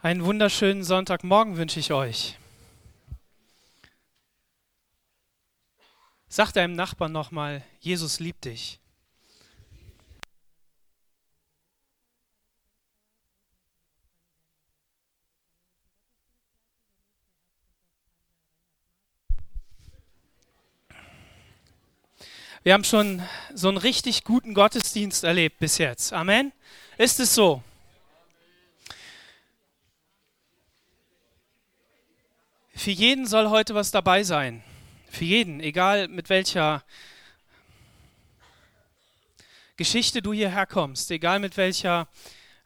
Einen wunderschönen Sonntagmorgen wünsche ich euch. Sag deinem Nachbarn nochmal, Jesus liebt dich. Wir haben schon so einen richtig guten Gottesdienst erlebt bis jetzt. Amen. Ist es so? Für jeden soll heute was dabei sein. Für jeden, egal mit welcher Geschichte du hierher kommst, egal mit welcher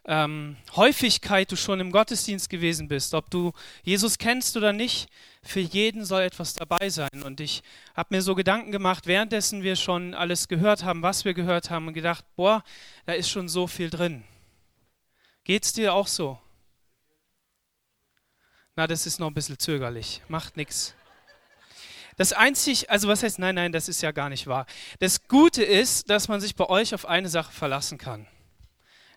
ähm, Häufigkeit du schon im Gottesdienst gewesen bist, ob du Jesus kennst oder nicht, für jeden soll etwas dabei sein. Und ich habe mir so Gedanken gemacht, währenddessen wir schon alles gehört haben, was wir gehört haben, und gedacht, boah, da ist schon so viel drin. Geht's dir auch so? Na, das ist noch ein bisschen zögerlich. Macht nichts. Das einzig, also was heißt, nein, nein, das ist ja gar nicht wahr. Das Gute ist, dass man sich bei euch auf eine Sache verlassen kann.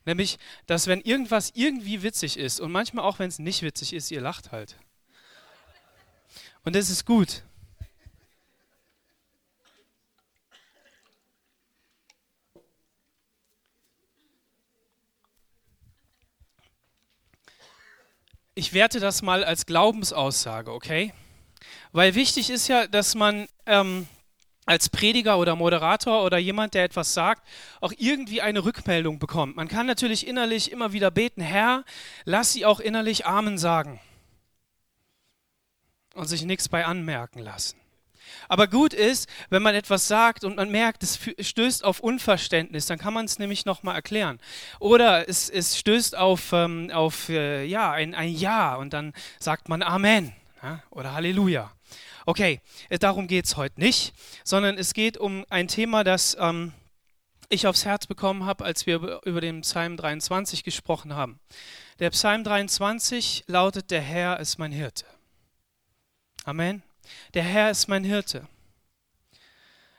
Nämlich, dass wenn irgendwas irgendwie witzig ist und manchmal auch wenn es nicht witzig ist, ihr lacht halt. Und das ist gut. Ich werte das mal als Glaubensaussage, okay? Weil wichtig ist ja, dass man ähm, als Prediger oder Moderator oder jemand, der etwas sagt, auch irgendwie eine Rückmeldung bekommt. Man kann natürlich innerlich immer wieder beten, Herr, lass sie auch innerlich Amen sagen und sich nichts bei anmerken lassen. Aber gut ist, wenn man etwas sagt und man merkt, es stößt auf Unverständnis, dann kann man es nämlich nochmal erklären. Oder es, es stößt auf, ähm, auf äh, ja, ein, ein Ja und dann sagt man Amen ja, oder Halleluja. Okay, äh, darum geht es heute nicht, sondern es geht um ein Thema, das ähm, ich aufs Herz bekommen habe, als wir über den Psalm 23 gesprochen haben. Der Psalm 23 lautet, der Herr ist mein Hirte. Amen. Der Herr ist mein Hirte.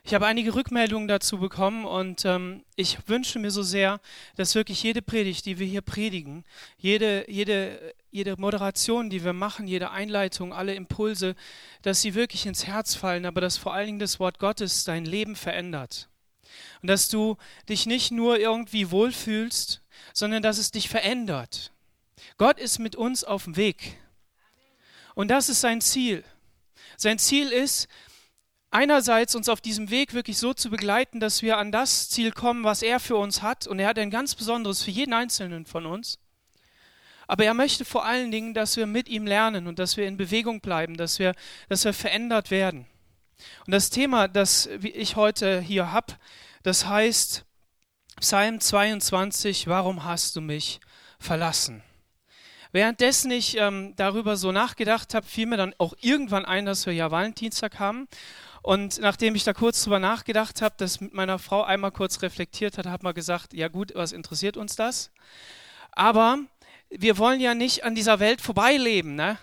Ich habe einige Rückmeldungen dazu bekommen und ähm, ich wünsche mir so sehr, dass wirklich jede Predigt, die wir hier predigen, jede, jede, jede Moderation, die wir machen, jede Einleitung, alle Impulse, dass sie wirklich ins Herz fallen, aber dass vor allen Dingen das Wort Gottes dein Leben verändert. Und dass du dich nicht nur irgendwie wohlfühlst, sondern dass es dich verändert. Gott ist mit uns auf dem Weg. Und das ist sein Ziel. Sein Ziel ist, einerseits uns auf diesem Weg wirklich so zu begleiten, dass wir an das Ziel kommen, was er für uns hat. Und er hat ein ganz besonderes für jeden Einzelnen von uns. Aber er möchte vor allen Dingen, dass wir mit ihm lernen und dass wir in Bewegung bleiben, dass wir, dass wir verändert werden. Und das Thema, das ich heute hier habe, das heißt Psalm 22, warum hast du mich verlassen? Währenddessen ich ähm, darüber so nachgedacht habe, fiel mir dann auch irgendwann ein, dass wir ja Valentinstag haben. Und nachdem ich da kurz drüber nachgedacht habe, das mit meiner Frau einmal kurz reflektiert hat, hat man gesagt, ja gut, was interessiert uns das? Aber wir wollen ja nicht an dieser Welt vorbeileben, ne?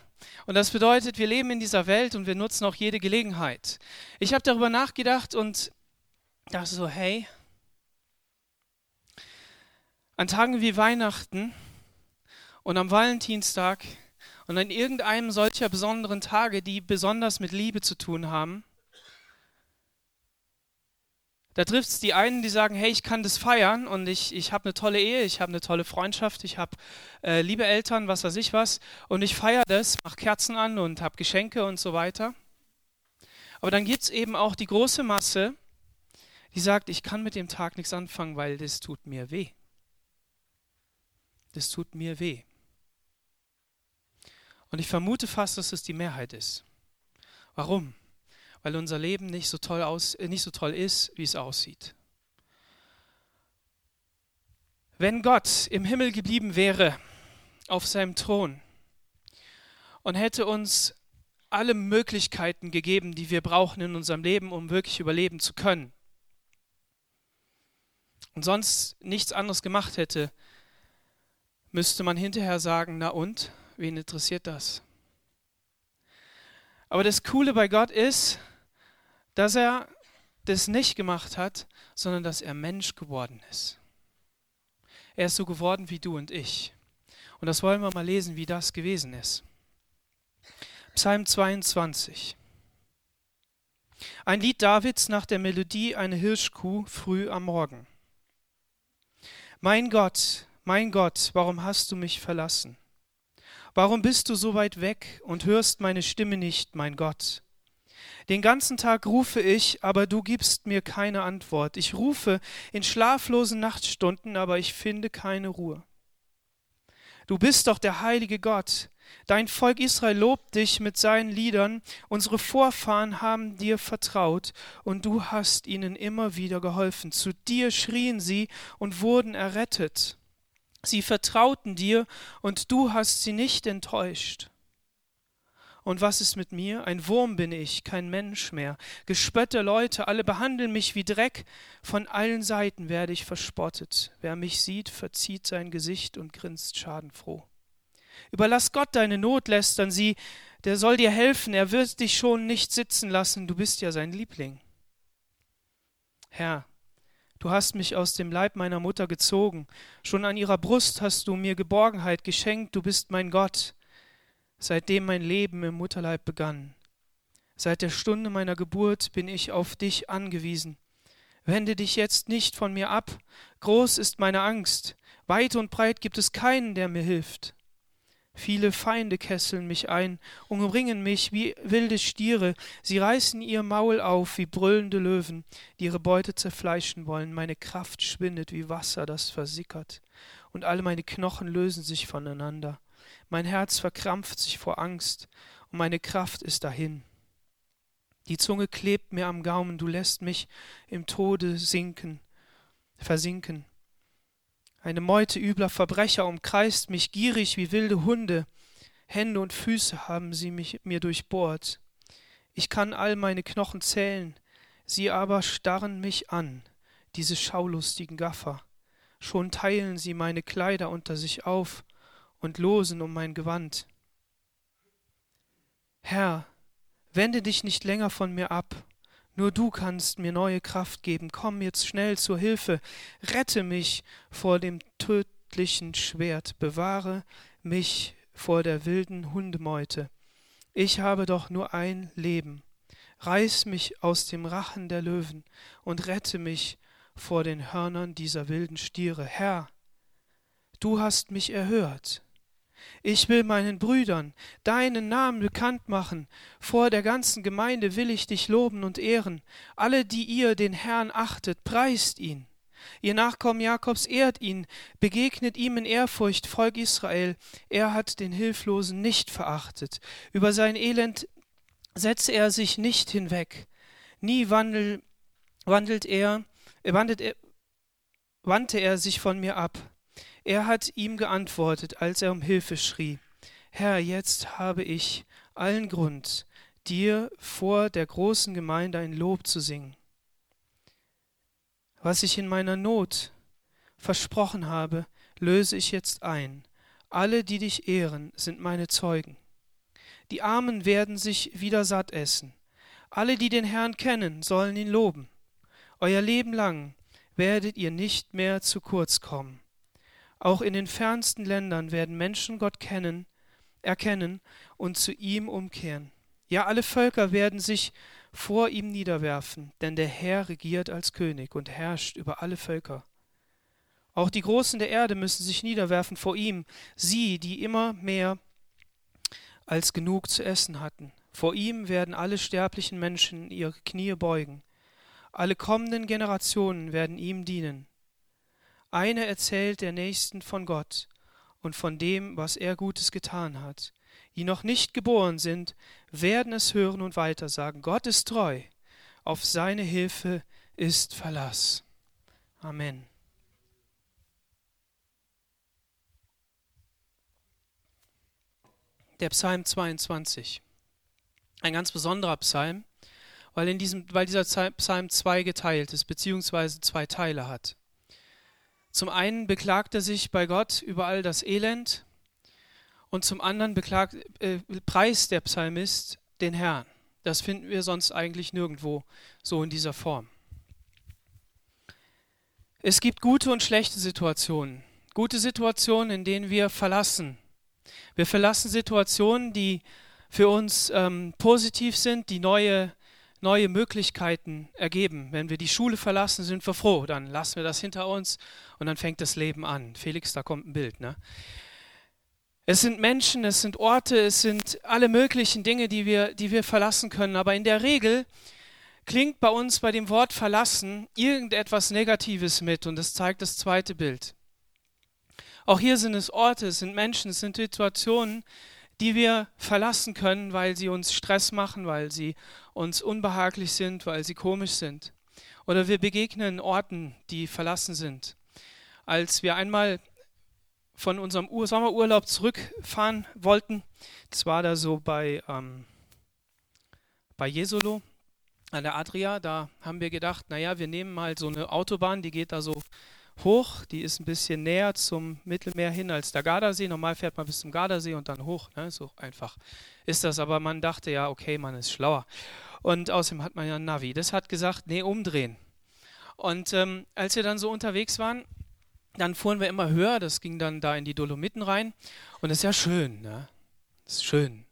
Und das bedeutet, wir leben in dieser Welt und wir nutzen auch jede Gelegenheit. Ich habe darüber nachgedacht und dachte so, hey, an Tagen wie Weihnachten und am Valentinstag und an irgendeinem solcher besonderen Tage, die besonders mit Liebe zu tun haben, da trifft es die einen, die sagen, hey, ich kann das feiern und ich, ich habe eine tolle Ehe, ich habe eine tolle Freundschaft, ich habe äh, liebe Eltern, was weiß ich was, und ich feiere das, mache Kerzen an und habe Geschenke und so weiter. Aber dann gibt es eben auch die große Masse, die sagt, ich kann mit dem Tag nichts anfangen, weil das tut mir weh. Das tut mir weh. Und ich vermute fast, dass es die Mehrheit ist. Warum? Weil unser Leben nicht so toll, aus, äh, nicht so toll ist, wie es aussieht. Wenn Gott im Himmel geblieben wäre, auf seinem Thron, und hätte uns alle Möglichkeiten gegeben, die wir brauchen in unserem Leben, um wirklich überleben zu können, und sonst nichts anderes gemacht hätte, müsste man hinterher sagen, na und, Wen interessiert das? Aber das Coole bei Gott ist, dass er das nicht gemacht hat, sondern dass er Mensch geworden ist. Er ist so geworden wie du und ich. Und das wollen wir mal lesen, wie das gewesen ist. Psalm 22. Ein Lied Davids nach der Melodie eine Hirschkuh früh am Morgen. Mein Gott, mein Gott, warum hast du mich verlassen? Warum bist du so weit weg und hörst meine Stimme nicht, mein Gott? Den ganzen Tag rufe ich, aber du gibst mir keine Antwort. Ich rufe in schlaflosen Nachtstunden, aber ich finde keine Ruhe. Du bist doch der heilige Gott. Dein Volk Israel lobt dich mit seinen Liedern. Unsere Vorfahren haben dir vertraut und du hast ihnen immer wieder geholfen. Zu dir schrien sie und wurden errettet. Sie vertrauten dir und du hast sie nicht enttäuscht. Und was ist mit mir? Ein Wurm bin ich, kein Mensch mehr. Gespötte Leute, alle behandeln mich wie Dreck. Von allen Seiten werde ich verspottet. Wer mich sieht, verzieht sein Gesicht und grinst schadenfroh. Überlass Gott deine Not, lästern sie, der soll dir helfen, er wird dich schon nicht sitzen lassen, du bist ja sein Liebling. Herr, du hast mich aus dem Leib meiner Mutter gezogen, schon an ihrer Brust hast du mir Geborgenheit geschenkt, du bist mein Gott seitdem mein Leben im Mutterleib begann. Seit der Stunde meiner Geburt bin ich auf dich angewiesen. Wende dich jetzt nicht von mir ab, groß ist meine Angst, weit und breit gibt es keinen, der mir hilft. Viele Feinde kesseln mich ein, umringen mich wie wilde Stiere, sie reißen ihr Maul auf wie brüllende Löwen, die ihre Beute zerfleischen wollen. Meine Kraft schwindet wie Wasser, das versickert, und alle meine Knochen lösen sich voneinander. Mein Herz verkrampft sich vor Angst und meine Kraft ist dahin. Die Zunge klebt mir am Gaumen, du lässt mich im Tode sinken, versinken. Eine Meute übler Verbrecher umkreist mich gierig wie wilde Hunde. Hände und Füße haben sie mich, mir durchbohrt. Ich kann all meine Knochen zählen, sie aber starren mich an, diese schaulustigen Gaffer. Schon teilen sie meine Kleider unter sich auf und losen um mein Gewand. Herr, wende dich nicht länger von mir ab, nur du kannst mir neue Kraft geben. Komm jetzt schnell zur Hilfe, rette mich vor dem tödlichen Schwert, bewahre mich vor der wilden Hundemeute. Ich habe doch nur ein Leben. Reiß mich aus dem Rachen der Löwen und rette mich vor den Hörnern dieser wilden Stiere. Herr, du hast mich erhört. Ich will meinen Brüdern deinen Namen bekannt machen. Vor der ganzen Gemeinde will ich dich loben und ehren. Alle, die ihr den Herrn achtet, preist ihn. Ihr Nachkommen Jakobs ehrt ihn, begegnet ihm in Ehrfurcht, Volk Israel. Er hat den Hilflosen nicht verachtet. Über sein Elend setze er sich nicht hinweg. Nie wandel, wandelt er, wandelt er, wandte er sich von mir ab. Er hat ihm geantwortet, als er um Hilfe schrie. Herr, jetzt habe ich allen Grund, dir vor der großen Gemeinde ein Lob zu singen. Was ich in meiner Not versprochen habe, löse ich jetzt ein. Alle, die dich ehren, sind meine Zeugen. Die Armen werden sich wieder satt essen. Alle, die den Herrn kennen, sollen ihn loben. Euer Leben lang werdet ihr nicht mehr zu kurz kommen. Auch in den fernsten Ländern werden Menschen Gott kennen, erkennen und zu ihm umkehren. Ja, alle Völker werden sich vor ihm niederwerfen, denn der Herr regiert als König und herrscht über alle Völker. Auch die Großen der Erde müssen sich niederwerfen vor ihm, sie, die immer mehr als genug zu essen hatten. Vor ihm werden alle sterblichen Menschen ihre Knie beugen. Alle kommenden Generationen werden ihm dienen. Eine erzählt der Nächsten von Gott und von dem, was er Gutes getan hat. Die noch nicht geboren sind, werden es hören und weitersagen. Gott ist treu, auf seine Hilfe ist Verlass. Amen. Der Psalm 22. Ein ganz besonderer Psalm, weil, in diesem, weil dieser Psalm zwei geteilt ist, beziehungsweise zwei Teile hat. Zum einen beklagt er sich bei Gott über all das Elend und zum anderen beklagt, äh, preist der Psalmist den Herrn. Das finden wir sonst eigentlich nirgendwo so in dieser Form. Es gibt gute und schlechte Situationen. gute Situationen, in denen wir verlassen. Wir verlassen Situationen, die für uns ähm, positiv sind, die neue, neue Möglichkeiten ergeben. Wenn wir die Schule verlassen, sind wir froh. Dann lassen wir das hinter uns und dann fängt das Leben an. Felix, da kommt ein Bild. Ne? Es sind Menschen, es sind Orte, es sind alle möglichen Dinge, die wir, die wir verlassen können. Aber in der Regel klingt bei uns bei dem Wort verlassen irgendetwas Negatives mit. Und das zeigt das zweite Bild. Auch hier sind es Orte, es sind Menschen, es sind Situationen, die wir verlassen können, weil sie uns Stress machen, weil sie uns unbehaglich sind, weil sie komisch sind. Oder wir begegnen Orten, die verlassen sind. Als wir einmal von unserem Sommerurlaub zurückfahren wollten, das war da so bei, ähm, bei Jesolo an der Adria, da haben wir gedacht, naja, wir nehmen mal so eine Autobahn, die geht da so hoch, die ist ein bisschen näher zum Mittelmeer hin als der Gardasee. Normal fährt man bis zum Gardasee und dann hoch. Ne? So einfach ist das. Aber man dachte ja, okay, man ist schlauer. Und außerdem hat man ja ein Navi. Das hat gesagt, nee, umdrehen. Und ähm, als wir dann so unterwegs waren, dann fuhren wir immer höher. Das ging dann da in die Dolomiten rein. Und das ist ja schön. Ne? Das ist schön.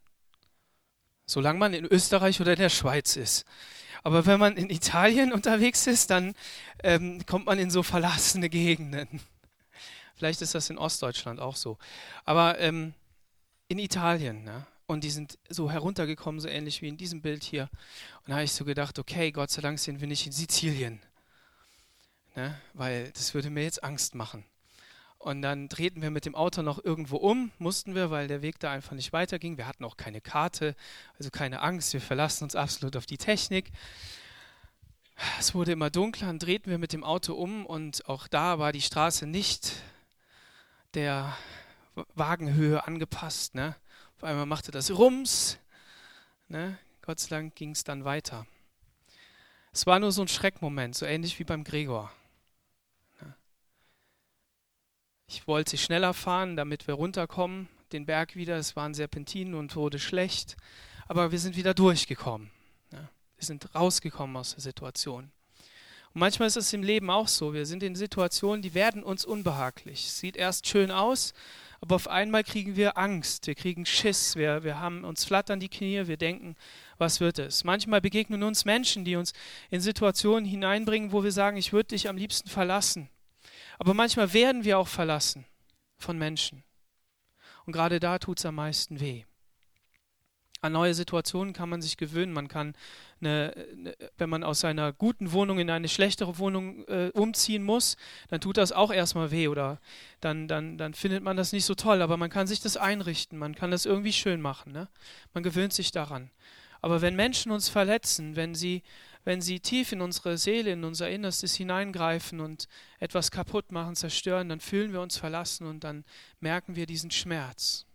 Solange man in Österreich oder in der Schweiz ist. Aber wenn man in Italien unterwegs ist, dann ähm, kommt man in so verlassene Gegenden. Vielleicht ist das in Ostdeutschland auch so. Aber ähm, in Italien, ne? und die sind so heruntergekommen, so ähnlich wie in diesem Bild hier. Und da habe ich so gedacht, okay, Gott sei Dank sind wir nicht in Sizilien. Ne? Weil das würde mir jetzt Angst machen. Und dann drehten wir mit dem Auto noch irgendwo um, mussten wir, weil der Weg da einfach nicht weiterging. Wir hatten auch keine Karte, also keine Angst, wir verlassen uns absolut auf die Technik. Es wurde immer dunkler, dann drehten wir mit dem Auto um und auch da war die Straße nicht der Wagenhöhe angepasst. Ne? Auf einmal machte das Rums. Ne? Gott sei Dank ging es dann weiter. Es war nur so ein Schreckmoment, so ähnlich wie beim Gregor. Ich wollte schneller fahren, damit wir runterkommen, den Berg wieder. Es waren Serpentinen und wurde schlecht. Aber wir sind wieder durchgekommen. Ja, wir sind rausgekommen aus der Situation. Und manchmal ist es im Leben auch so. Wir sind in Situationen, die werden uns unbehaglich. Sieht erst schön aus, aber auf einmal kriegen wir Angst, wir kriegen Schiss, wir, wir haben uns flattern die Knie, wir denken, was wird es? Manchmal begegnen uns Menschen, die uns in Situationen hineinbringen, wo wir sagen, ich würde dich am liebsten verlassen. Aber manchmal werden wir auch verlassen von Menschen. Und gerade da tut es am meisten weh. An neue Situationen kann man sich gewöhnen. Man kann, eine, eine, wenn man aus seiner guten Wohnung in eine schlechtere Wohnung äh, umziehen muss, dann tut das auch erstmal weh oder dann, dann, dann findet man das nicht so toll. Aber man kann sich das einrichten, man kann das irgendwie schön machen. Ne? Man gewöhnt sich daran. Aber wenn Menschen uns verletzen, wenn sie wenn sie tief in unsere Seele, in unser Innerstes hineingreifen und etwas kaputt machen, zerstören, dann fühlen wir uns verlassen und dann merken wir diesen Schmerz.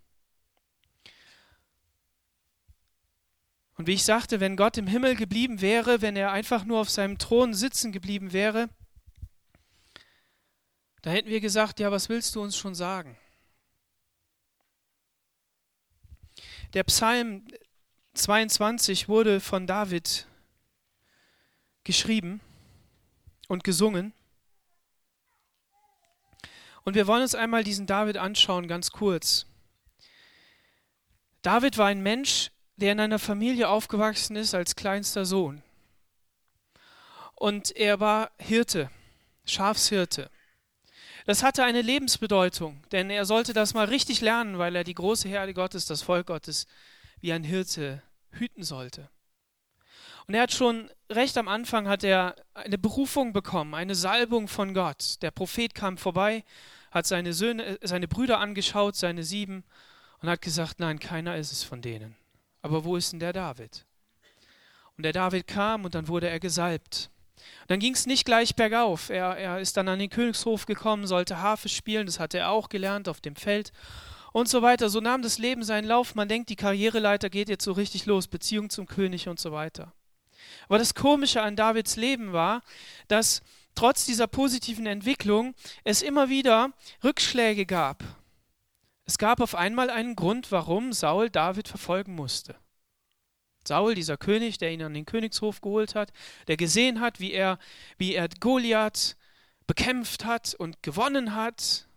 Und wie ich sagte, wenn Gott im Himmel geblieben wäre, wenn er einfach nur auf seinem Thron sitzen geblieben wäre, da hätten wir gesagt, ja, was willst du uns schon sagen? Der Psalm 22 wurde von David geschrieben und gesungen. Und wir wollen uns einmal diesen David anschauen, ganz kurz. David war ein Mensch, der in einer Familie aufgewachsen ist als kleinster Sohn. Und er war Hirte, Schafshirte. Das hatte eine Lebensbedeutung, denn er sollte das mal richtig lernen, weil er die große Herde Gottes, das Volk Gottes, wie ein Hirte hüten sollte. Und er hat schon recht am Anfang hat er eine Berufung bekommen, eine Salbung von Gott. Der Prophet kam vorbei, hat seine Söhne, seine Brüder angeschaut, seine sieben, und hat gesagt, nein, keiner ist es von denen. Aber wo ist denn der David? Und der David kam und dann wurde er gesalbt. Und dann ging es nicht gleich bergauf. Er, er ist dann an den Königshof gekommen, sollte Harfe spielen, das hatte er auch gelernt auf dem Feld und so weiter. So nahm das Leben seinen Lauf. Man denkt, die Karriereleiter geht jetzt so richtig los, Beziehung zum König und so weiter. Aber das Komische an Davids Leben war, dass trotz dieser positiven Entwicklung es immer wieder Rückschläge gab. Es gab auf einmal einen Grund, warum Saul David verfolgen musste. Saul, dieser König, der ihn an den Königshof geholt hat, der gesehen hat, wie er, wie er Goliath bekämpft hat und gewonnen hat.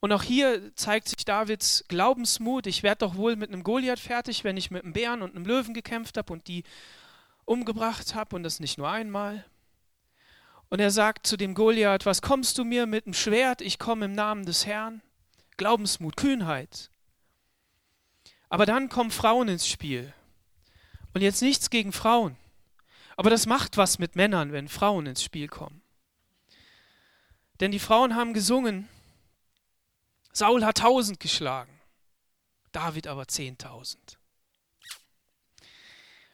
Und auch hier zeigt sich Davids Glaubensmut. Ich werde doch wohl mit einem Goliath fertig, wenn ich mit einem Bären und einem Löwen gekämpft habe und die umgebracht habe und das nicht nur einmal. Und er sagt zu dem Goliath, was kommst du mir mit dem Schwert? Ich komme im Namen des Herrn. Glaubensmut, Kühnheit. Aber dann kommen Frauen ins Spiel. Und jetzt nichts gegen Frauen. Aber das macht was mit Männern, wenn Frauen ins Spiel kommen. Denn die Frauen haben gesungen, Saul hat tausend geschlagen, David aber zehntausend.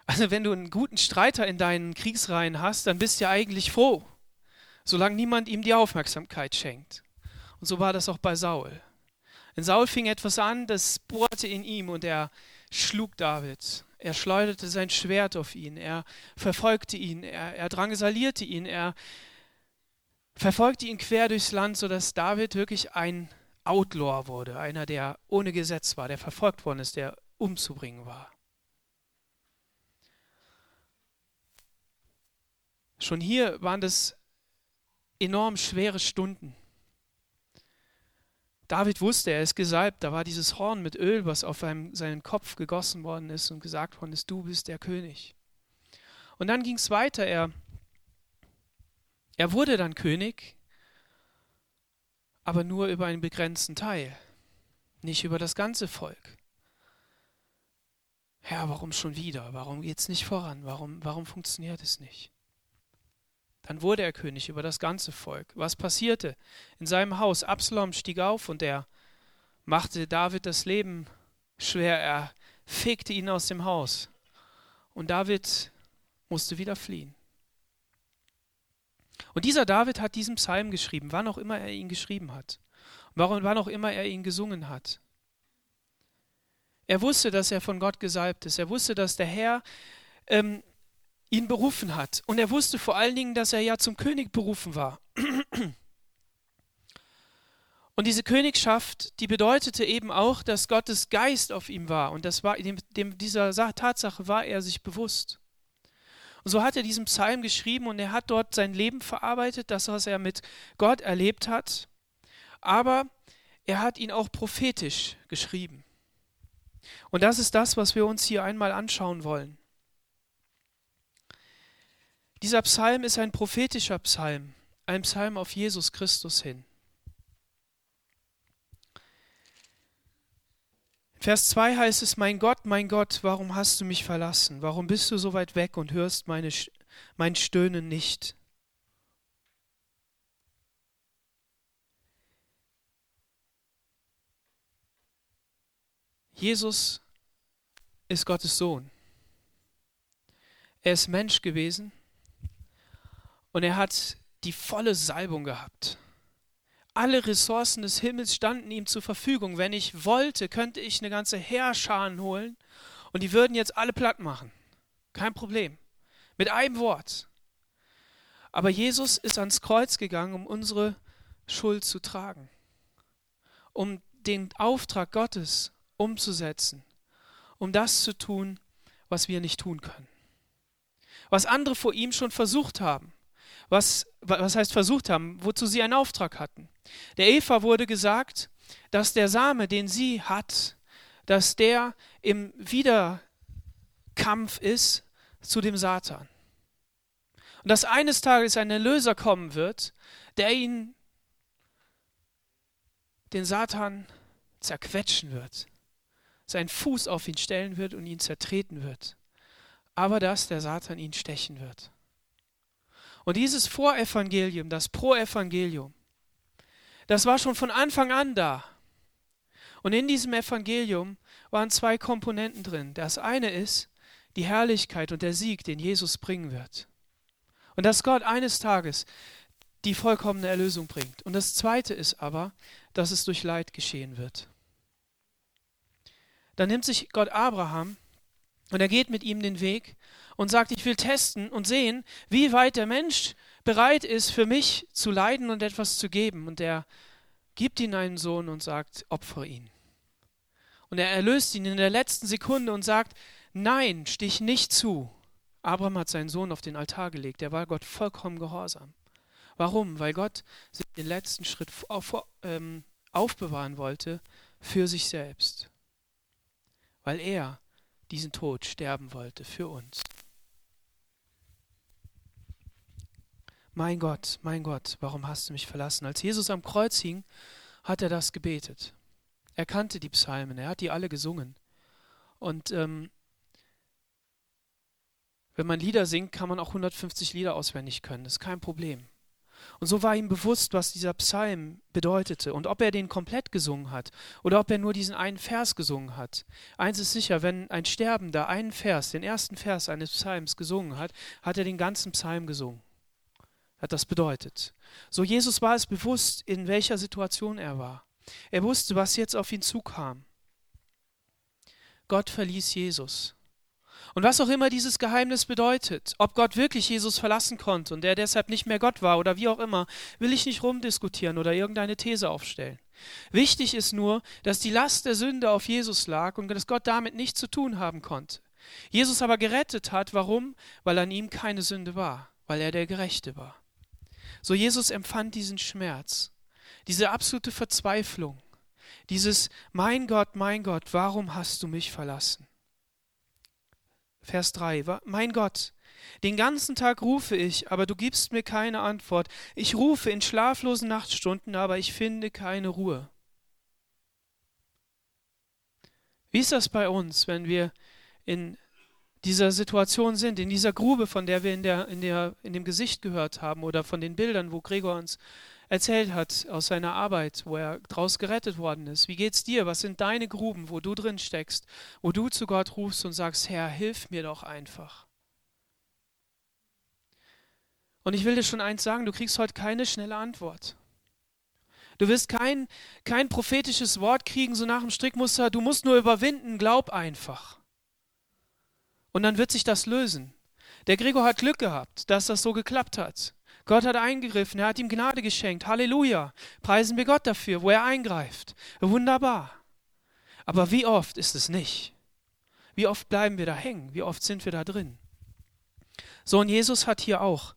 Also wenn du einen guten Streiter in deinen Kriegsreihen hast, dann bist du ja eigentlich froh, solange niemand ihm die Aufmerksamkeit schenkt. Und so war das auch bei Saul. In Saul fing etwas an, das bohrte in ihm und er schlug David. Er schleuderte sein Schwert auf ihn, er verfolgte ihn, er, er drangsalierte ihn, er verfolgte ihn quer durchs Land, sodass David wirklich ein Outlaw wurde, einer, der ohne Gesetz war, der verfolgt worden ist, der umzubringen war. Schon hier waren das enorm schwere Stunden. David wusste, er ist gesalbt, da war dieses Horn mit Öl, was auf einem, seinen Kopf gegossen worden ist und gesagt worden ist, du bist der König. Und dann ging es weiter, er, er wurde dann König, aber nur über einen begrenzten Teil, nicht über das ganze Volk. Herr, warum schon wieder? Warum geht es nicht voran? Warum, warum funktioniert es nicht? Dann wurde er König über das ganze Volk. Was passierte? In seinem Haus, Absalom stieg auf und er machte David das Leben schwer. Er fegte ihn aus dem Haus. Und David musste wieder fliehen. Und dieser David hat diesen Psalm geschrieben, wann auch immer er ihn geschrieben hat. Wann auch immer er ihn gesungen hat. Er wusste, dass er von Gott gesalbt ist. Er wusste, dass der Herr ähm, ihn berufen hat. Und er wusste vor allen Dingen, dass er ja zum König berufen war. Und diese Königschaft, die bedeutete eben auch, dass Gottes Geist auf ihm war. Und das war, dem, dem, dieser Tatsache war er sich bewusst. Und so hat er diesen Psalm geschrieben und er hat dort sein Leben verarbeitet, das, was er mit Gott erlebt hat. Aber er hat ihn auch prophetisch geschrieben. Und das ist das, was wir uns hier einmal anschauen wollen. Dieser Psalm ist ein prophetischer Psalm, ein Psalm auf Jesus Christus hin. Vers 2 heißt es, mein Gott, mein Gott, warum hast du mich verlassen? Warum bist du so weit weg und hörst meine, mein Stöhnen nicht? Jesus ist Gottes Sohn. Er ist Mensch gewesen und er hat die volle Salbung gehabt. Alle Ressourcen des Himmels standen ihm zur Verfügung. Wenn ich wollte, könnte ich eine ganze Heerscharen holen und die würden jetzt alle platt machen. Kein Problem. Mit einem Wort. Aber Jesus ist ans Kreuz gegangen, um unsere Schuld zu tragen. Um den Auftrag Gottes umzusetzen. Um das zu tun, was wir nicht tun können. Was andere vor ihm schon versucht haben was, was heißt versucht haben, wozu sie einen Auftrag hatten. Der Eva wurde gesagt, dass der Same, den sie hat, dass der im Wiederkampf ist zu dem Satan. Und dass eines Tages ein Erlöser kommen wird, der ihn, den Satan, zerquetschen wird, seinen Fuß auf ihn stellen wird und ihn zertreten wird. Aber dass der Satan ihn stechen wird. Und dieses Vorevangelium, das Proevangelium, das war schon von Anfang an da. Und in diesem Evangelium waren zwei Komponenten drin. Das eine ist die Herrlichkeit und der Sieg, den Jesus bringen wird. Und dass Gott eines Tages die vollkommene Erlösung bringt. Und das zweite ist aber, dass es durch Leid geschehen wird. Dann nimmt sich Gott Abraham und er geht mit ihm den Weg und sagt, ich will testen und sehen, wie weit der Mensch bereit ist, für mich zu leiden und etwas zu geben. Und er gibt ihm einen Sohn und sagt, opfere ihn. Und er erlöst ihn in der letzten Sekunde und sagt, nein, stich nicht zu. Abraham hat seinen Sohn auf den Altar gelegt. Er war Gott vollkommen gehorsam. Warum? Weil Gott sich den letzten Schritt auf, ähm, aufbewahren wollte für sich selbst, weil er diesen Tod sterben wollte für uns. Mein Gott, mein Gott, warum hast du mich verlassen? Als Jesus am Kreuz hing, hat er das gebetet. Er kannte die Psalmen, er hat die alle gesungen. Und ähm, wenn man Lieder singt, kann man auch 150 Lieder auswendig können. Das ist kein Problem. Und so war ihm bewusst, was dieser Psalm bedeutete und ob er den komplett gesungen hat oder ob er nur diesen einen Vers gesungen hat. Eins ist sicher, wenn ein Sterbender einen Vers, den ersten Vers eines Psalms gesungen hat, hat er den ganzen Psalm gesungen. Hat das bedeutet. So Jesus war es bewusst, in welcher Situation er war. Er wusste, was jetzt auf ihn zukam. Gott verließ Jesus. Und was auch immer dieses Geheimnis bedeutet, ob Gott wirklich Jesus verlassen konnte und er deshalb nicht mehr Gott war oder wie auch immer, will ich nicht rumdiskutieren oder irgendeine These aufstellen. Wichtig ist nur, dass die Last der Sünde auf Jesus lag und dass Gott damit nichts zu tun haben konnte. Jesus aber gerettet hat, warum? Weil an ihm keine Sünde war, weil er der Gerechte war. So Jesus empfand diesen Schmerz, diese absolute Verzweiflung, dieses Mein Gott, mein Gott, warum hast du mich verlassen? Vers 3. Mein Gott, den ganzen Tag rufe ich, aber du gibst mir keine Antwort. Ich rufe in schlaflosen Nachtstunden, aber ich finde keine Ruhe. Wie ist das bei uns, wenn wir in dieser Situation sind, in dieser Grube, von der wir in, der, in, der, in dem Gesicht gehört haben oder von den Bildern, wo Gregor uns erzählt hat aus seiner Arbeit, wo er draus gerettet worden ist. Wie geht's dir? Was sind deine Gruben, wo du drin steckst, wo du zu Gott rufst und sagst, Herr, hilf mir doch einfach. Und ich will dir schon eins sagen, du kriegst heute keine schnelle Antwort. Du wirst kein, kein prophetisches Wort kriegen, so nach dem Strickmuster, du musst nur überwinden, glaub einfach. Und dann wird sich das lösen. Der Gregor hat Glück gehabt, dass das so geklappt hat. Gott hat eingegriffen, er hat ihm Gnade geschenkt. Halleluja. Preisen wir Gott dafür, wo er eingreift. Wunderbar. Aber wie oft ist es nicht? Wie oft bleiben wir da hängen? Wie oft sind wir da drin? So, und Jesus hat hier auch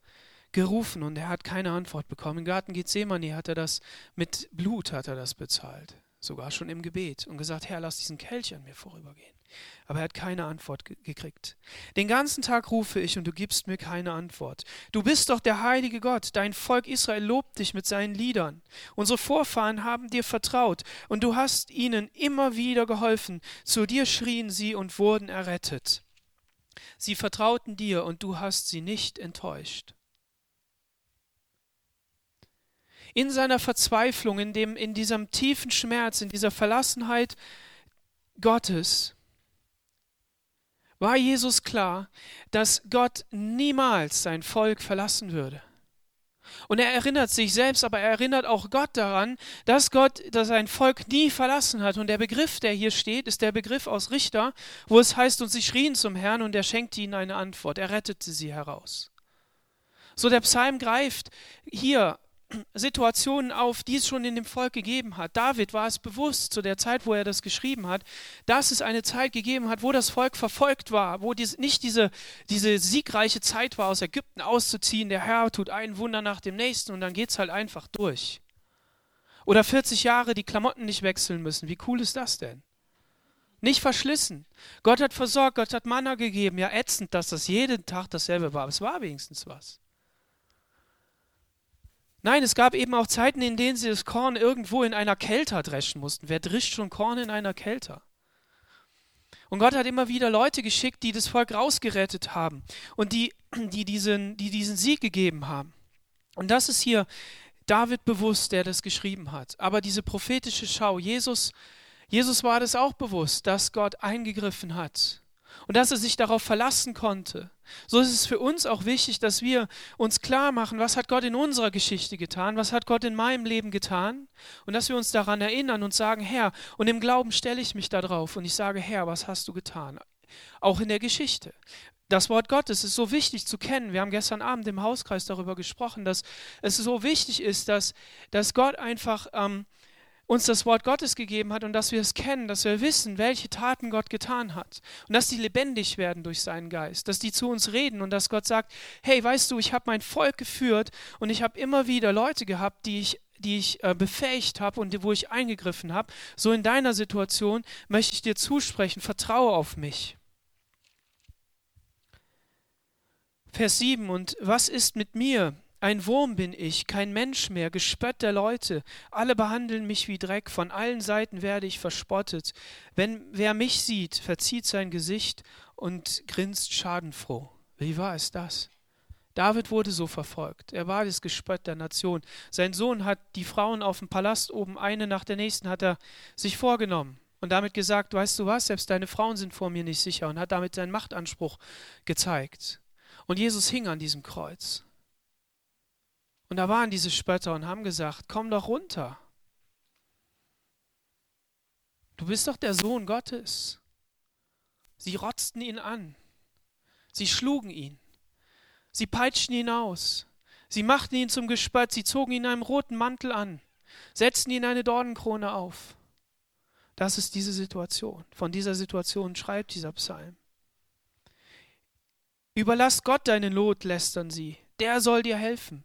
gerufen und er hat keine Antwort bekommen. Im Garten Gethsemane hat er das mit Blut hat er das bezahlt, sogar schon im Gebet und gesagt, Herr, lass diesen Kelch an mir vorübergehen. Aber er hat keine Antwort ge gekriegt. Den ganzen Tag rufe ich und du gibst mir keine Antwort. Du bist doch der heilige Gott. Dein Volk Israel lobt dich mit seinen Liedern. Unsere Vorfahren haben dir vertraut und du hast ihnen immer wieder geholfen. Zu dir schrien sie und wurden errettet. Sie vertrauten dir und du hast sie nicht enttäuscht. In seiner Verzweiflung, in, dem, in diesem tiefen Schmerz, in dieser Verlassenheit Gottes, war Jesus klar, dass Gott niemals sein Volk verlassen würde. Und er erinnert sich selbst, aber er erinnert auch Gott daran, dass Gott dass sein Volk nie verlassen hat. Und der Begriff, der hier steht, ist der Begriff aus Richter, wo es heißt, und sie schrien zum Herrn und er schenkte ihnen eine Antwort. Er rettete sie heraus. So der Psalm greift hier Situationen auf, die es schon in dem Volk gegeben hat. David war es bewusst zu der Zeit, wo er das geschrieben hat, dass es eine Zeit gegeben hat, wo das Volk verfolgt war, wo dies, nicht diese, diese siegreiche Zeit war, aus Ägypten auszuziehen. Der Herr tut ein Wunder nach dem nächsten und dann geht es halt einfach durch. Oder 40 Jahre die Klamotten nicht wechseln müssen. Wie cool ist das denn? Nicht verschlissen. Gott hat versorgt, Gott hat Manna gegeben. Ja, ätzend, dass das jeden Tag dasselbe war. Aber es war wenigstens was. Nein, es gab eben auch Zeiten, in denen sie das Korn irgendwo in einer Kälte dreschen mussten. Wer drischt schon Korn in einer Kälte? Und Gott hat immer wieder Leute geschickt, die das Volk rausgerettet haben und die, die, diesen, die diesen Sieg gegeben haben. Und das ist hier David bewusst, der das geschrieben hat. Aber diese prophetische Schau, Jesus, Jesus war das auch bewusst, dass Gott eingegriffen hat und dass er sich darauf verlassen konnte. So ist es für uns auch wichtig, dass wir uns klar machen, was hat Gott in unserer Geschichte getan, was hat Gott in meinem Leben getan und dass wir uns daran erinnern und sagen, Herr, und im Glauben stelle ich mich darauf und ich sage, Herr, was hast du getan? Auch in der Geschichte. Das Wort Gottes ist so wichtig zu kennen. Wir haben gestern Abend im Hauskreis darüber gesprochen, dass es so wichtig ist, dass, dass Gott einfach ähm, uns das Wort Gottes gegeben hat und dass wir es kennen, dass wir wissen, welche Taten Gott getan hat und dass die lebendig werden durch seinen Geist, dass die zu uns reden und dass Gott sagt, hey, weißt du, ich habe mein Volk geführt und ich habe immer wieder Leute gehabt, die ich die ich äh, befähigt habe und wo ich eingegriffen habe, so in deiner Situation möchte ich dir zusprechen, vertraue auf mich. Vers 7, und was ist mit mir? Ein Wurm bin ich, kein Mensch mehr, Gespött der Leute. Alle behandeln mich wie Dreck, von allen Seiten werde ich verspottet. Wenn wer mich sieht, verzieht sein Gesicht und grinst schadenfroh. Wie war es das? David wurde so verfolgt. Er war das Gespött der Nation. Sein Sohn hat die Frauen auf dem Palast oben, eine nach der nächsten, hat er sich vorgenommen und damit gesagt, weißt du was, selbst deine Frauen sind vor mir nicht sicher und hat damit seinen Machtanspruch gezeigt. Und Jesus hing an diesem Kreuz. Und da waren diese Spötter und haben gesagt, komm doch runter. Du bist doch der Sohn Gottes. Sie rotzten ihn an. Sie schlugen ihn. Sie peitschten ihn aus. Sie machten ihn zum Gespött. Sie zogen ihn in einem roten Mantel an. Setzten ihn eine Dornenkrone auf. Das ist diese Situation. Von dieser Situation schreibt dieser Psalm. Überlass Gott deinen Lot, lästern sie. Der soll dir helfen.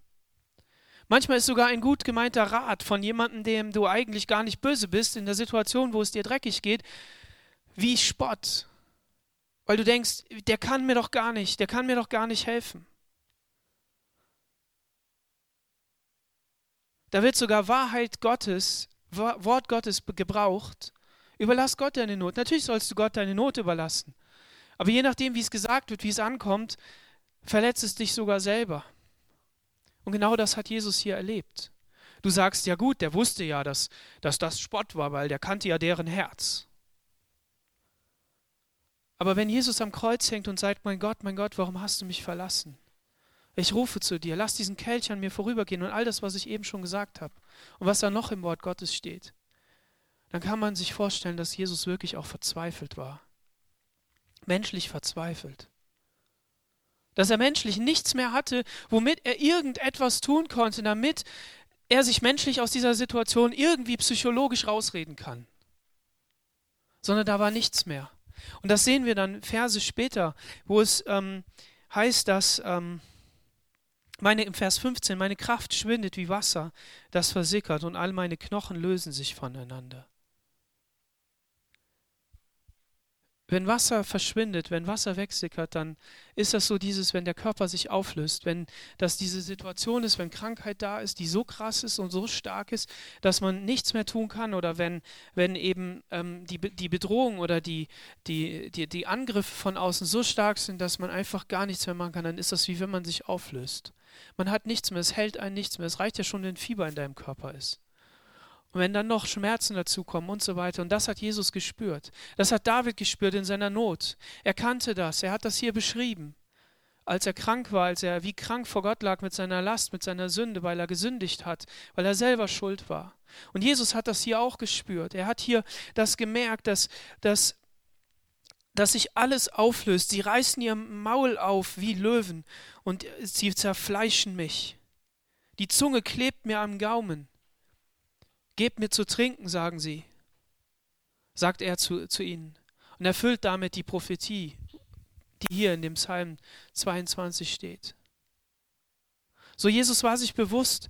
Manchmal ist sogar ein gut gemeinter Rat von jemandem, dem du eigentlich gar nicht böse bist, in der Situation, wo es dir dreckig geht, wie Spott. Weil du denkst, der kann mir doch gar nicht, der kann mir doch gar nicht helfen. Da wird sogar Wahrheit Gottes, Wort Gottes gebraucht. Überlass Gott deine Not. Natürlich sollst du Gott deine Not überlassen. Aber je nachdem, wie es gesagt wird, wie es ankommt, verletzt es dich sogar selber. Und genau das hat Jesus hier erlebt. Du sagst, ja gut, der wusste ja, dass, dass das Spott war, weil der kannte ja deren Herz. Aber wenn Jesus am Kreuz hängt und sagt, mein Gott, mein Gott, warum hast du mich verlassen? Ich rufe zu dir, lass diesen Kelch an mir vorübergehen und all das, was ich eben schon gesagt habe und was da noch im Wort Gottes steht, dann kann man sich vorstellen, dass Jesus wirklich auch verzweifelt war. Menschlich verzweifelt. Dass er menschlich nichts mehr hatte, womit er irgendetwas tun konnte, damit er sich menschlich aus dieser Situation irgendwie psychologisch rausreden kann. Sondern da war nichts mehr. Und das sehen wir dann Verse später, wo es ähm, heißt, dass ähm, meine, im Vers 15, meine Kraft schwindet wie Wasser, das versickert, und all meine Knochen lösen sich voneinander. Wenn Wasser verschwindet, wenn Wasser wegsickert, dann ist das so dieses, wenn der Körper sich auflöst, wenn das diese Situation ist, wenn Krankheit da ist, die so krass ist und so stark ist, dass man nichts mehr tun kann oder wenn, wenn eben ähm, die, die Bedrohung oder die, die, die, die Angriffe von außen so stark sind, dass man einfach gar nichts mehr machen kann, dann ist das wie wenn man sich auflöst. Man hat nichts mehr, es hält einen nichts mehr. Es reicht ja schon, wenn Fieber in deinem Körper ist. Und wenn dann noch Schmerzen dazukommen und so weiter. Und das hat Jesus gespürt. Das hat David gespürt in seiner Not. Er kannte das. Er hat das hier beschrieben. Als er krank war, als er wie krank vor Gott lag mit seiner Last, mit seiner Sünde, weil er gesündigt hat, weil er selber schuld war. Und Jesus hat das hier auch gespürt. Er hat hier das gemerkt, dass, dass, dass sich alles auflöst. Sie reißen ihr Maul auf wie Löwen und sie zerfleischen mich. Die Zunge klebt mir am Gaumen. Gebt mir zu trinken, sagen sie, sagt er zu, zu ihnen und erfüllt damit die Prophetie, die hier in dem Psalm 22 steht. So Jesus war sich bewusst,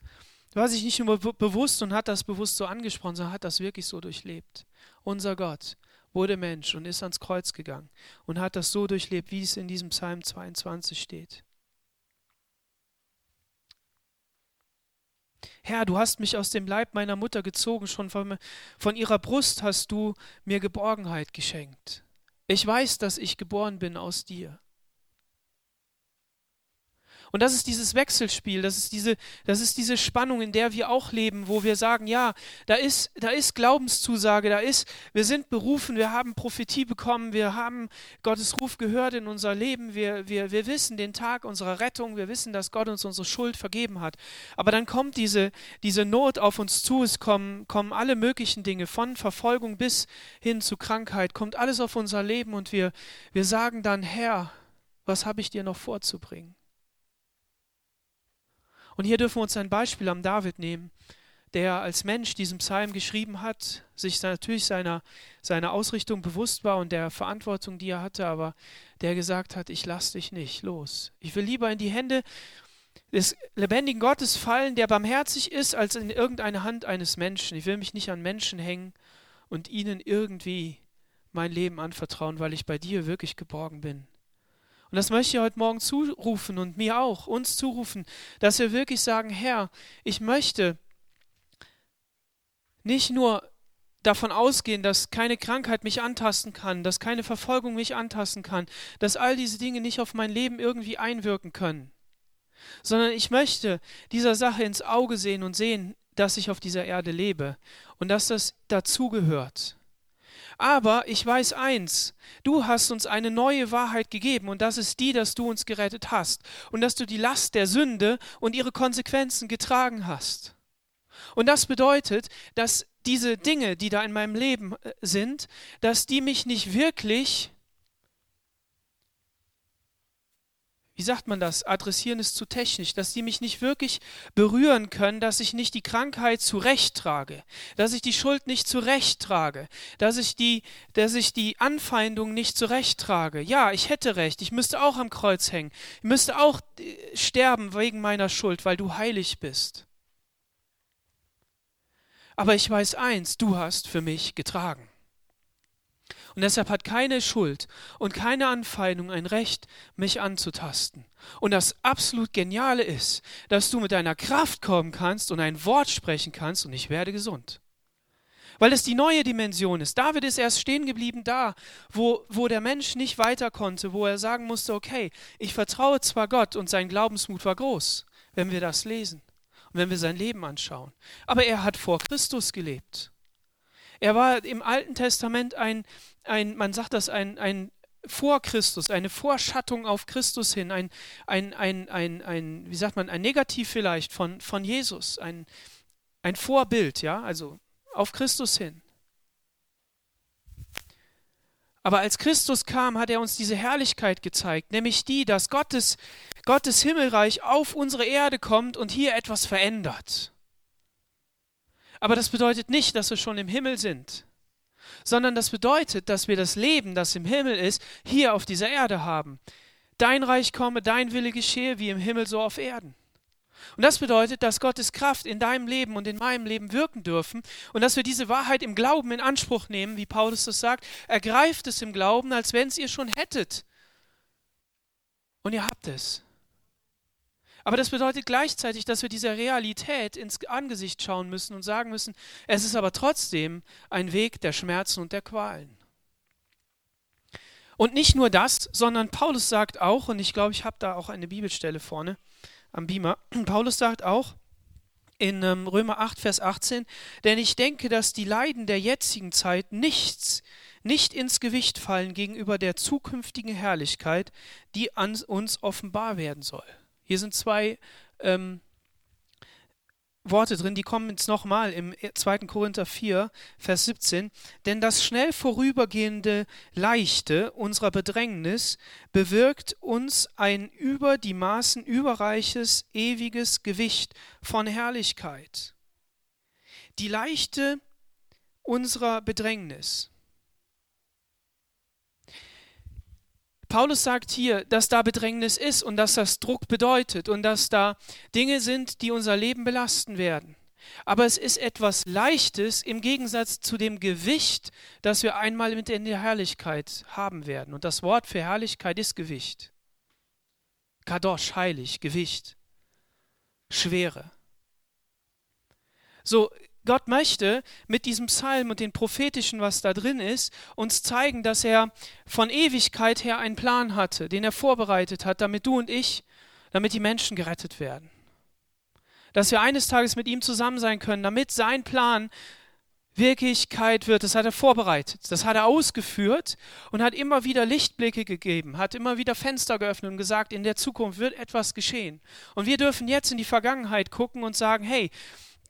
war sich nicht nur bewusst und hat das bewusst so angesprochen, sondern hat das wirklich so durchlebt. Unser Gott wurde Mensch und ist ans Kreuz gegangen und hat das so durchlebt, wie es in diesem Psalm 22 steht. Herr, du hast mich aus dem Leib meiner Mutter gezogen, schon von, von ihrer Brust hast du mir Geborgenheit geschenkt. Ich weiß, dass ich geboren bin aus dir. Und das ist dieses Wechselspiel, das ist diese, das ist diese Spannung, in der wir auch leben, wo wir sagen, ja, da ist, da ist Glaubenszusage, da ist, wir sind berufen, wir haben Prophetie bekommen, wir haben Gottes Ruf gehört in unser Leben, wir, wir, wir wissen den Tag unserer Rettung, wir wissen, dass Gott uns unsere Schuld vergeben hat. Aber dann kommt diese, diese Not auf uns zu, es kommen, kommen alle möglichen Dinge, von Verfolgung bis hin zu Krankheit, kommt alles auf unser Leben und wir, wir sagen dann, Herr, was habe ich dir noch vorzubringen? Und hier dürfen wir uns ein Beispiel am David nehmen, der als Mensch diesen Psalm geschrieben hat, sich natürlich seiner, seiner Ausrichtung bewusst war und der Verantwortung, die er hatte, aber der gesagt hat, ich lass dich nicht los. Ich will lieber in die Hände des lebendigen Gottes fallen, der barmherzig ist, als in irgendeine Hand eines Menschen. Ich will mich nicht an Menschen hängen und ihnen irgendwie mein Leben anvertrauen, weil ich bei dir wirklich geborgen bin. Und das möchte ich heute Morgen zurufen und mir auch, uns zurufen, dass wir wirklich sagen, Herr, ich möchte nicht nur davon ausgehen, dass keine Krankheit mich antasten kann, dass keine Verfolgung mich antasten kann, dass all diese Dinge nicht auf mein Leben irgendwie einwirken können, sondern ich möchte dieser Sache ins Auge sehen und sehen, dass ich auf dieser Erde lebe und dass das dazugehört. Aber ich weiß eins, du hast uns eine neue Wahrheit gegeben und das ist die, dass du uns gerettet hast und dass du die Last der Sünde und ihre Konsequenzen getragen hast. Und das bedeutet, dass diese Dinge, die da in meinem Leben äh, sind, dass die mich nicht wirklich wie sagt man das, adressieren ist zu technisch, dass die mich nicht wirklich berühren können, dass ich nicht die Krankheit zurecht trage, dass ich die Schuld nicht zurecht trage, dass ich die, dass ich die Anfeindung nicht zurecht trage. Ja, ich hätte recht, ich müsste auch am Kreuz hängen, ich müsste auch äh, sterben wegen meiner Schuld, weil du heilig bist. Aber ich weiß eins, du hast für mich getragen. Und deshalb hat keine Schuld und keine Anfeindung ein Recht, mich anzutasten. Und das absolut Geniale ist, dass du mit deiner Kraft kommen kannst und ein Wort sprechen kannst und ich werde gesund. Weil es die neue Dimension ist. David ist erst stehen geblieben da, wo, wo der Mensch nicht weiter konnte, wo er sagen musste, okay, ich vertraue zwar Gott und sein Glaubensmut war groß, wenn wir das lesen und wenn wir sein Leben anschauen. Aber er hat vor Christus gelebt. Er war im Alten Testament ein, ein man sagt das, ein, ein vor Christus, eine Vorschattung auf Christus hin, ein, ein, ein, ein, ein, wie sagt man, ein Negativ vielleicht von, von Jesus, ein, ein Vorbild, ja, also auf Christus hin. Aber als Christus kam, hat er uns diese Herrlichkeit gezeigt, nämlich die, dass Gottes, Gottes Himmelreich auf unsere Erde kommt und hier etwas verändert. Aber das bedeutet nicht, dass wir schon im Himmel sind, sondern das bedeutet, dass wir das Leben, das im Himmel ist, hier auf dieser Erde haben. Dein Reich komme, dein Wille geschehe, wie im Himmel so auf Erden. Und das bedeutet, dass Gottes Kraft in deinem Leben und in meinem Leben wirken dürfen und dass wir diese Wahrheit im Glauben in Anspruch nehmen, wie Paulus das sagt. Ergreift es im Glauben, als wenn es ihr schon hättet. Und ihr habt es. Aber das bedeutet gleichzeitig, dass wir dieser Realität ins Angesicht schauen müssen und sagen müssen, es ist aber trotzdem ein Weg der Schmerzen und der Qualen. Und nicht nur das, sondern Paulus sagt auch, und ich glaube, ich habe da auch eine Bibelstelle vorne am Beamer, Paulus sagt auch in ähm, Römer 8, Vers 18, denn ich denke, dass die Leiden der jetzigen Zeit nichts, nicht ins Gewicht fallen gegenüber der zukünftigen Herrlichkeit, die an uns offenbar werden soll. Hier sind zwei ähm, Worte drin, die kommen jetzt nochmal im 2. Korinther 4, Vers 17. Denn das schnell vorübergehende Leichte unserer Bedrängnis bewirkt uns ein über die Maßen überreiches, ewiges Gewicht von Herrlichkeit. Die Leichte unserer Bedrängnis. Paulus sagt hier, dass da Bedrängnis ist und dass das Druck bedeutet und dass da Dinge sind, die unser Leben belasten werden. Aber es ist etwas Leichtes im Gegensatz zu dem Gewicht, das wir einmal mit in der Herrlichkeit haben werden. Und das Wort für Herrlichkeit ist Gewicht. Kadosh, heilig, Gewicht, Schwere. So, Gott möchte mit diesem Psalm und den prophetischen, was da drin ist, uns zeigen, dass er von Ewigkeit her einen Plan hatte, den er vorbereitet hat, damit du und ich, damit die Menschen gerettet werden. Dass wir eines Tages mit ihm zusammen sein können, damit sein Plan Wirklichkeit wird. Das hat er vorbereitet, das hat er ausgeführt und hat immer wieder Lichtblicke gegeben, hat immer wieder Fenster geöffnet und gesagt, in der Zukunft wird etwas geschehen. Und wir dürfen jetzt in die Vergangenheit gucken und sagen, hey,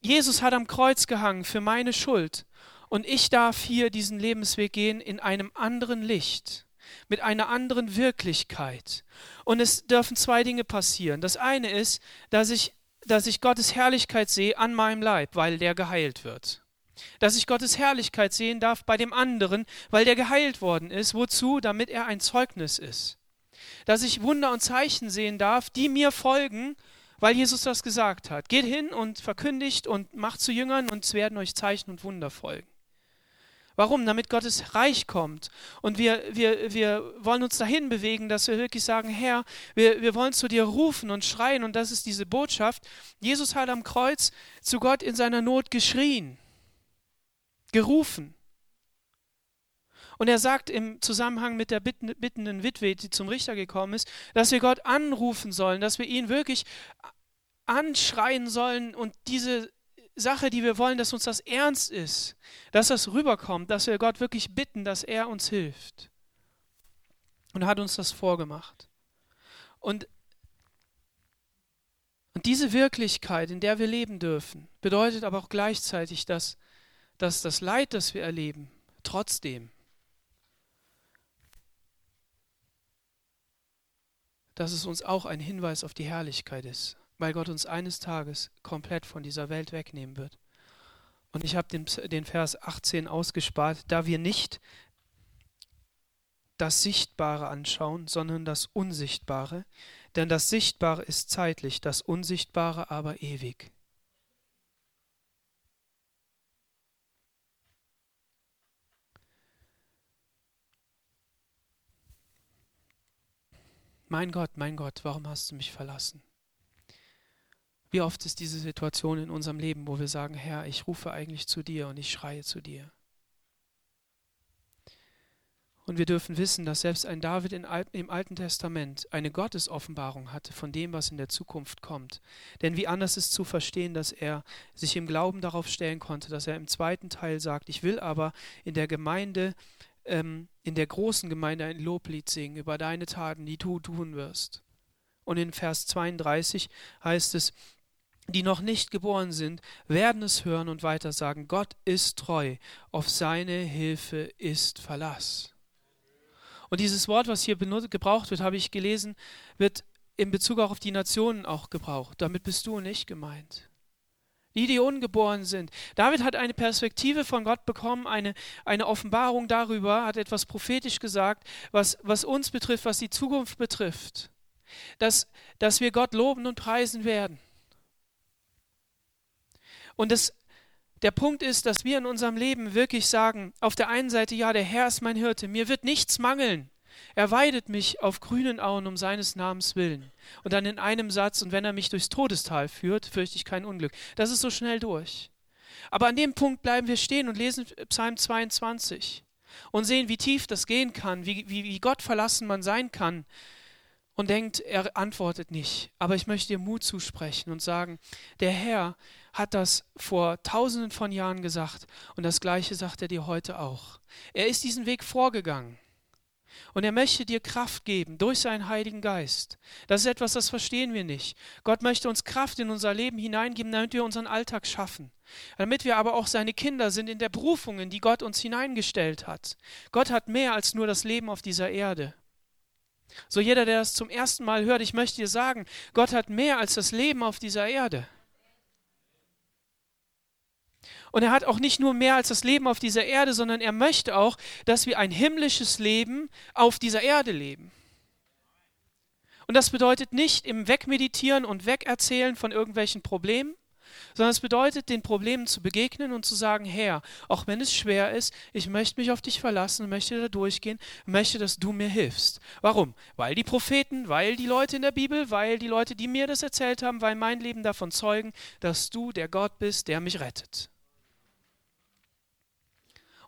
Jesus hat am Kreuz gehangen für meine Schuld und ich darf hier diesen Lebensweg gehen in einem anderen Licht, mit einer anderen Wirklichkeit. Und es dürfen zwei Dinge passieren. Das eine ist, dass ich, dass ich Gottes Herrlichkeit sehe an meinem Leib, weil der geheilt wird. Dass ich Gottes Herrlichkeit sehen darf bei dem anderen, weil der geheilt worden ist. Wozu? Damit er ein Zeugnis ist. Dass ich Wunder und Zeichen sehen darf, die mir folgen, weil Jesus das gesagt hat. Geht hin und verkündigt und macht zu Jüngern und es werden euch Zeichen und Wunder folgen. Warum? Damit Gottes Reich kommt. Und wir, wir, wir wollen uns dahin bewegen, dass wir wirklich sagen, Herr, wir, wir wollen zu dir rufen und schreien. Und das ist diese Botschaft. Jesus hat am Kreuz zu Gott in seiner Not geschrien, gerufen. Und er sagt im Zusammenhang mit der bittenden Witwe, die zum Richter gekommen ist, dass wir Gott anrufen sollen, dass wir ihn wirklich anschreien sollen und diese Sache, die wir wollen, dass uns das ernst ist, dass das rüberkommt, dass wir Gott wirklich bitten, dass er uns hilft. Und er hat uns das vorgemacht. Und, und diese Wirklichkeit, in der wir leben dürfen, bedeutet aber auch gleichzeitig, dass, dass das Leid, das wir erleben, trotzdem, dass es uns auch ein Hinweis auf die Herrlichkeit ist weil Gott uns eines Tages komplett von dieser Welt wegnehmen wird. Und ich habe den, den Vers 18 ausgespart, da wir nicht das Sichtbare anschauen, sondern das Unsichtbare. Denn das Sichtbare ist zeitlich, das Unsichtbare aber ewig. Mein Gott, mein Gott, warum hast du mich verlassen? Wie oft ist diese Situation in unserem Leben, wo wir sagen, Herr, ich rufe eigentlich zu dir und ich schreie zu dir. Und wir dürfen wissen, dass selbst ein David im Alten Testament eine Gottesoffenbarung hatte von dem, was in der Zukunft kommt. Denn wie anders ist zu verstehen, dass er sich im Glauben darauf stellen konnte, dass er im zweiten Teil sagt, ich will aber in der Gemeinde, ähm, in der großen Gemeinde ein Loblied singen über deine Taten, die du tun wirst. Und in Vers 32 heißt es, die noch nicht geboren sind, werden es hören und weiter sagen, Gott ist treu, auf seine Hilfe ist Verlass. Und dieses Wort, was hier benutzt, gebraucht wird, habe ich gelesen, wird in Bezug auch auf die Nationen auch gebraucht. Damit bist du nicht gemeint. Die, die ungeboren sind. David hat eine Perspektive von Gott bekommen, eine, eine Offenbarung darüber, hat etwas prophetisch gesagt, was, was uns betrifft, was die Zukunft betrifft. Dass, dass wir Gott loben und preisen werden und das, der Punkt ist, dass wir in unserem Leben wirklich sagen, auf der einen Seite, ja, der Herr ist mein Hirte, mir wird nichts mangeln. Er weidet mich auf grünen Auen um seines Namens willen. Und dann in einem Satz, und wenn er mich durchs Todestal führt, fürchte ich kein Unglück. Das ist so schnell durch. Aber an dem Punkt bleiben wir stehen und lesen Psalm 22 und sehen, wie tief das gehen kann, wie, wie, wie Gott verlassen man sein kann und denkt, er antwortet nicht. Aber ich möchte dir Mut zusprechen und sagen, der Herr hat das vor tausenden von Jahren gesagt und das gleiche sagt er dir heute auch. Er ist diesen Weg vorgegangen. Und er möchte dir Kraft geben durch seinen Heiligen Geist. Das ist etwas, das verstehen wir nicht. Gott möchte uns Kraft in unser Leben hineingeben, damit wir unseren Alltag schaffen. Damit wir aber auch seine Kinder sind in der Berufung, in die Gott uns hineingestellt hat. Gott hat mehr als nur das Leben auf dieser Erde. So jeder, der das zum ersten Mal hört, ich möchte dir sagen, Gott hat mehr als das Leben auf dieser Erde. Und er hat auch nicht nur mehr als das Leben auf dieser Erde, sondern er möchte auch, dass wir ein himmlisches Leben auf dieser Erde leben. Und das bedeutet nicht im Wegmeditieren und Wegerzählen von irgendwelchen Problemen, sondern es bedeutet, den Problemen zu begegnen und zu sagen, Herr, auch wenn es schwer ist, ich möchte mich auf dich verlassen, möchte da durchgehen, möchte, dass du mir hilfst. Warum? Weil die Propheten, weil die Leute in der Bibel, weil die Leute, die mir das erzählt haben, weil mein Leben davon zeugen, dass du der Gott bist, der mich rettet.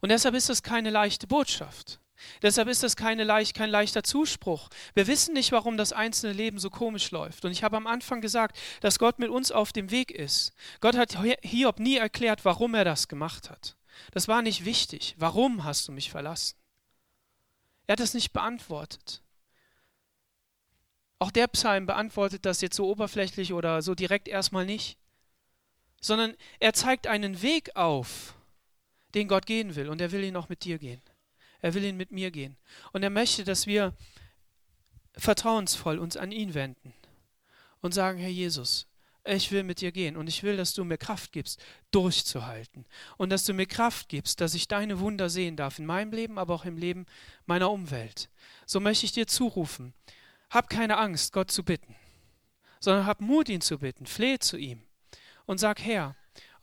Und deshalb ist das keine leichte Botschaft. Deshalb ist das keine leicht, kein leichter Zuspruch. Wir wissen nicht, warum das einzelne Leben so komisch läuft. Und ich habe am Anfang gesagt, dass Gott mit uns auf dem Weg ist. Gott hat Hiob nie erklärt, warum er das gemacht hat. Das war nicht wichtig. Warum hast du mich verlassen? Er hat das nicht beantwortet. Auch der Psalm beantwortet das jetzt so oberflächlich oder so direkt erstmal nicht, sondern er zeigt einen Weg auf, den Gott gehen will. Und er will ihn auch mit dir gehen. Er will ihn mit mir gehen. Und er möchte, dass wir vertrauensvoll uns an ihn wenden und sagen, Herr Jesus, ich will mit dir gehen und ich will, dass du mir Kraft gibst, durchzuhalten. Und dass du mir Kraft gibst, dass ich deine Wunder sehen darf, in meinem Leben, aber auch im Leben meiner Umwelt. So möchte ich dir zurufen, hab keine Angst, Gott zu bitten sondern hab Mut, ihn zu bitten. Flehe zu ihm und sag, Herr,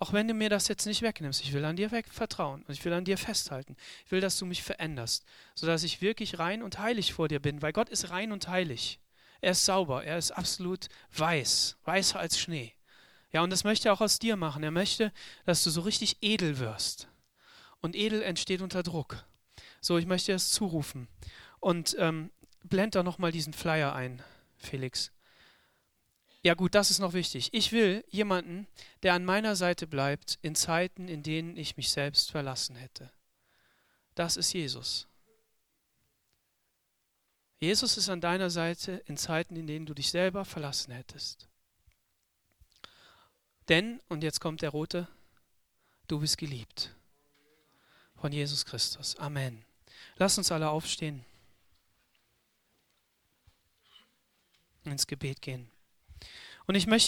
auch wenn du mir das jetzt nicht wegnimmst, ich will an dir vertrauen und ich will an dir festhalten. Ich will, dass du mich veränderst, sodass ich wirklich rein und heilig vor dir bin, weil Gott ist rein und heilig. Er ist sauber, er ist absolut weiß, weißer als Schnee. Ja, und das möchte er auch aus dir machen. Er möchte, dass du so richtig edel wirst. Und edel entsteht unter Druck. So, ich möchte dir das zurufen. Und ähm, blend da nochmal diesen Flyer ein, Felix. Ja gut, das ist noch wichtig. Ich will jemanden, der an meiner Seite bleibt in Zeiten, in denen ich mich selbst verlassen hätte. Das ist Jesus. Jesus ist an deiner Seite in Zeiten, in denen du dich selber verlassen hättest. Denn, und jetzt kommt der rote, du bist geliebt von Jesus Christus. Amen. Lass uns alle aufstehen, ins Gebet gehen. Und ich möchte